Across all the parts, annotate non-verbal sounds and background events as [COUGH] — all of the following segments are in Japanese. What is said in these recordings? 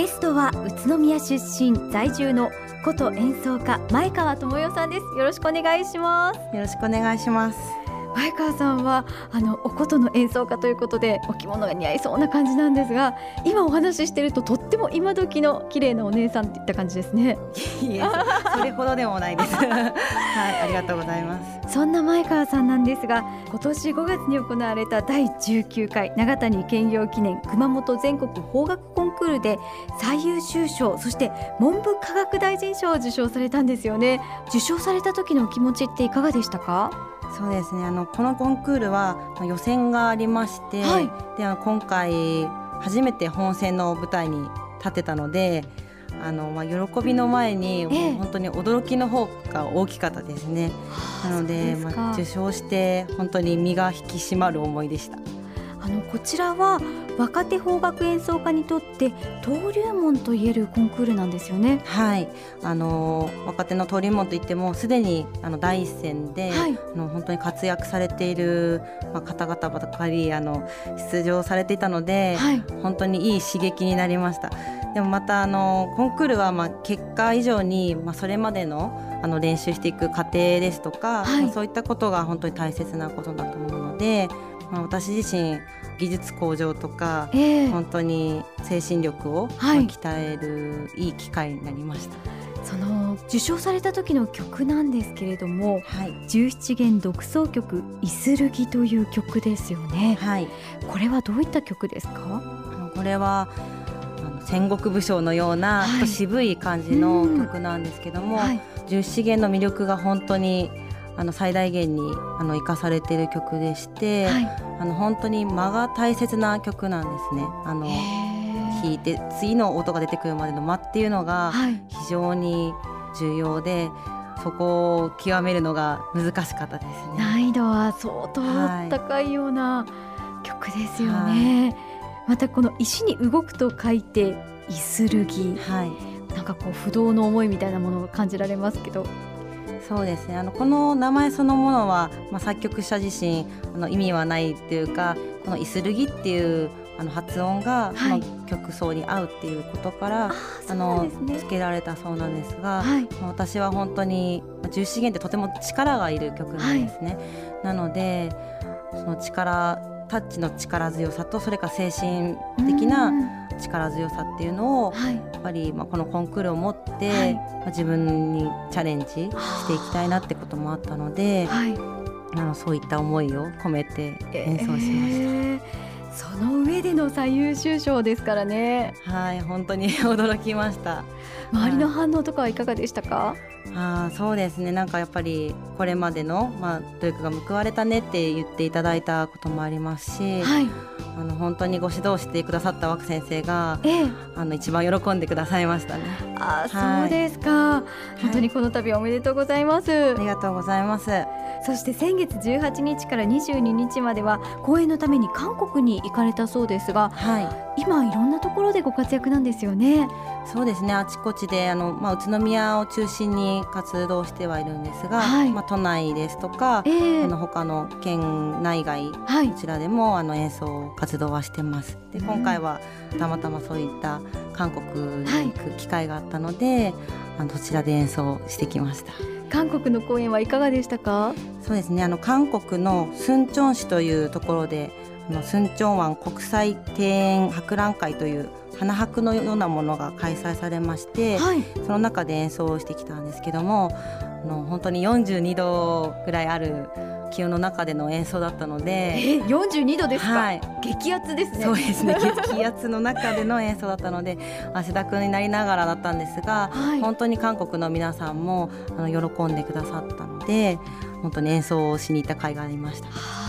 ゲストは宇都宮出身在住の琴演奏家前川智代さんです。よろしくお願いします。よろしくお願いします。前川さんはあのお琴の演奏家ということでお着物が似合いそうな感じなんですが今お話ししてるととっても今時の綺麗なお姉さんっていった感じですね。いえそれほどでもないです。[LAUGHS] はいありがとうございます。そんな前川さんなんですが今年5月に行われた第19回長谷兼業記念熊本全国邦楽コンクールで最優秀賞そして文部科学大臣賞を受賞されたんですよね。受賞された時のお気持ちっていかがでしたか？そうですねあのこのコンクールは予選がありまして、はい、で今回初めて本戦の舞台に立てたのであのまあ、喜びの前に、本当に驚きの方が大きかったですね。なのでまあ、受賞して本当に身が引き締まる思いでした。あのこちらは若手邦楽演奏家にとって登竜門といえるコンクールなんですよね。はい、あの若手の登竜門といってもすでにあの第一線で、はい、あの本当に活躍されている、まあ、方々ばかりあの出場されていたので、はい、本当にいい刺激になりました。でもまたあのコンクールはまあ結果以上に、まあ、それまでのあの練習していく過程ですとか、はい、まあ、そういったことが本当に大切なことだと思うので。まあ、私自身技術向上とか、えー、本当に精神力を、はい、鍛えるいい機会になりました。その受賞された時の曲なんですけれども、はい、17弦独奏曲「イスルギ」という曲ですよね、はい、これはどういった曲ですか？これは戦国武将のような、はい、渋い感じの曲なんですけども、はい、17弦の魅力が本当にあの最大限にあの生かされている曲でして、はい、あの本当に間が大切な曲なんですね。あの弾いて次の音が出てくるまでの間っていうのが非常に重要で、はい、そこを極めるのが難しかったですね。難易度は相当高いような曲ですよね。はい、またこの石に動くと書いてイスルギ、はい、なんかこう不動の思いみたいなものを感じられますけどそうですね。あのこの名前そのものは、まあ、作曲者自身あの意味はないっていうかこの「イスルギ」っていうあの発音がその曲奏に合うっていうことから、はい、あの、ね、付けられたそうなんですが、はい、私は本当に重資源ってとても力がいる曲なんですね。はい、なのでその力タッチの力強さとそれから精神的な力強さっていうのを、はい、やっぱりまあこのコンクールを持って、はい、まあ、自分にチャレンジしていきたいなってこともあったので、はい、あのそういった思いを込めて演奏しました。えーその上での最優秀賞ですからね。はい本当に [LAUGHS] 驚きました。周りの反応とかはいかがでしたか、あそうですね。なんかやっぱりこれまでの、まあ、努力が報われたねって言っていただいたこともありますし、はい、あの本当にご指導してくださった枠先生が、ええ、あの一番喜んでくださいましたね。あ、はい、そうですか、本当にこの度おめでとうございます、ありがとうございます。そして先月18日から22日までは公演のために韓国に行かれたそうですが、はい、今いろんなところでご活躍なんですよね。そうですね。あちこちであの、まあ、宇都宮を中心に活動してはいるんですが、はい、まあ、都内ですとか、えー、あの他の県内外、はい、こちらでもあの演奏活動はしてます。で今回はたまたまそういった韓国に行く機会があったので、はい、あのそちらで演奏してきました。韓国の公演はいかがでしたか？そうですね。あの韓国のスンチョン市というところであのスンチョン湾国際庭園博覧会という花博のようなものが開催されまして、はい、その中で演奏をしてきたんですけどもあの本当に42度ぐらいある気温の中での演奏だったので、え42度ですか、はい、激アツですね。そうですね。激アツの中での演奏だったので汗だくになりながらだったんですが、はい、本当に韓国の皆さんもあの喜んでくださったので本当に演奏をしに行った甲斐がありました。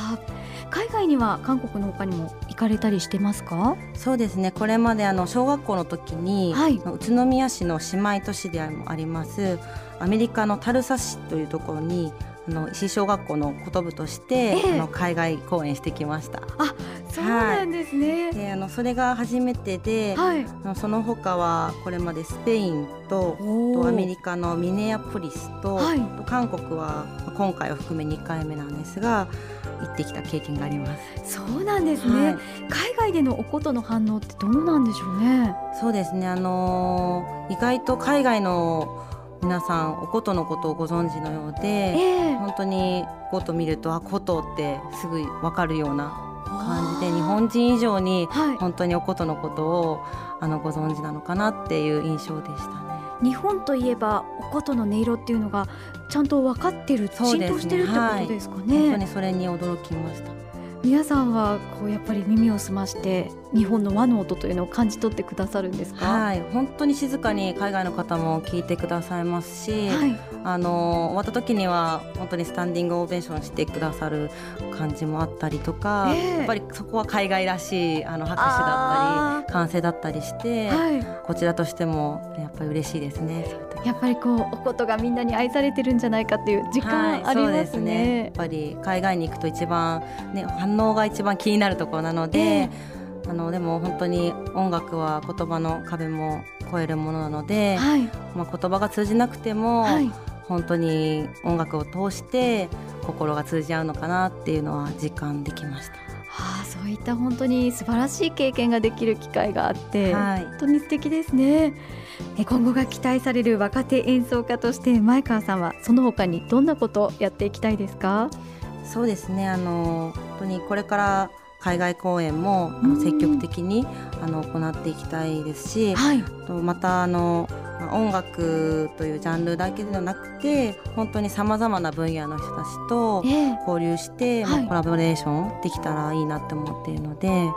海外には韓国の他にも行かれたりしてますか？そうですね。これまであの小学校の時に、はい、宇都宮市の姉妹都市でもありますアメリカのタルサ市というところにあの石井小学校のこと部として、えー、あの海外公演してきました。あ、そうなんですね。はい、で、あのそれが初めてで、はい、あのその他はこれまでスペインととアメリカのミネアポリスと、はい、と韓国は今回を含め2回目なんですが。行ってきた経験があります。そうなんですね、はい、海外でのおことの反応ってどうなんでしょうね。そうですね。あのー、意外と海外の皆さんおことのことをご存知のようで、えー、本当にこと見るとあことってすぐ分かるような感じで日本人以上に本当におことのことを、はい、あのご存知なのかなっていう印象でしたね。日本といえばおことの音色っていうのがちゃんと分かってる、浸透してるってことですかね。はい、本当にそれに驚きました。皆さんはこうやっぱり耳を澄まして日本の和の音というのを感じ取ってくださるんですか？はい。本当に静かに海外の方も聞いてくださいますし、はい、あの終わった時には本当にスタンディングオベーションしてくださる感じもあったりとか、えー、やっぱりそこは海外らしいあの拍手だったり歓声だったりして、はい、こちらとしてもやっぱり嬉しいですねやっぱりこうおことがみんなに愛されてるんじゃないかっていう実感ありますね。はい、ね。やっぱり海外に行くと一番ね反応が一番気になるところなので、えーあのでも本当に音楽は言葉の壁も越えるものなので、はい、まあ、言葉が通じなくても、はい、本当に音楽を通して心が通じ合うのかなっていうのは実感できました。った本当に素晴らしい経験ができる機会があって、はい、本当に素敵ですね。今後が期待される若手演奏家として前川さんはその他にどんなことをやっていきたいですか？そうですね。あの本当にこれから海外公演もあの積極的にあの行っていきたいですし、はい、とまたあの音楽というジャンルだけではなくて本当にさまざまな分野の人たちと交流して、えー、まあ、コラボレーションできたらいいなって思っているので。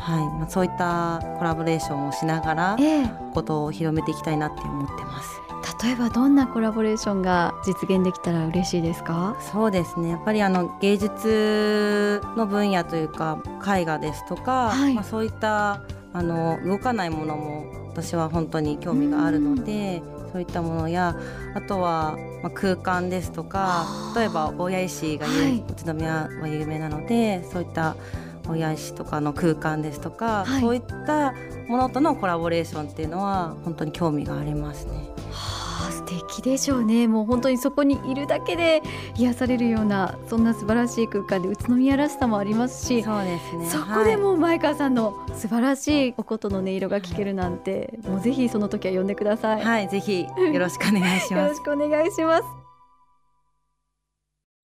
はい。まあ、そういったコラボレーションをしながら、えー、ことを広めていきたいなって思ってます。例えばどんなコラボレーションが実現できたら嬉しいですか？そうですね。やっぱりあの芸術の分野というか絵画ですとか、はい、まあ、そういったあの動かないものも私は本当に興味があるのでそういったものやあとは、まあ、空間ですとか例えば大谷石が、はい、宇都宮は有名なのでそういった大谷石とかの空間ですとか、はい、そういったものとのコラボレーションっていうのは本当に興味がありますね。敵でしょうね。もう本当にそこにいるだけで癒されるようなそんな素晴らしい空間で宇都宮らしさもありますしそうですね。そこでも前川さんの素晴らしいお琴の音色が聞けるなんて、もうぜひその時は呼んでください。はい。ぜひよろしくお願いします。[LAUGHS] よろしくお願いします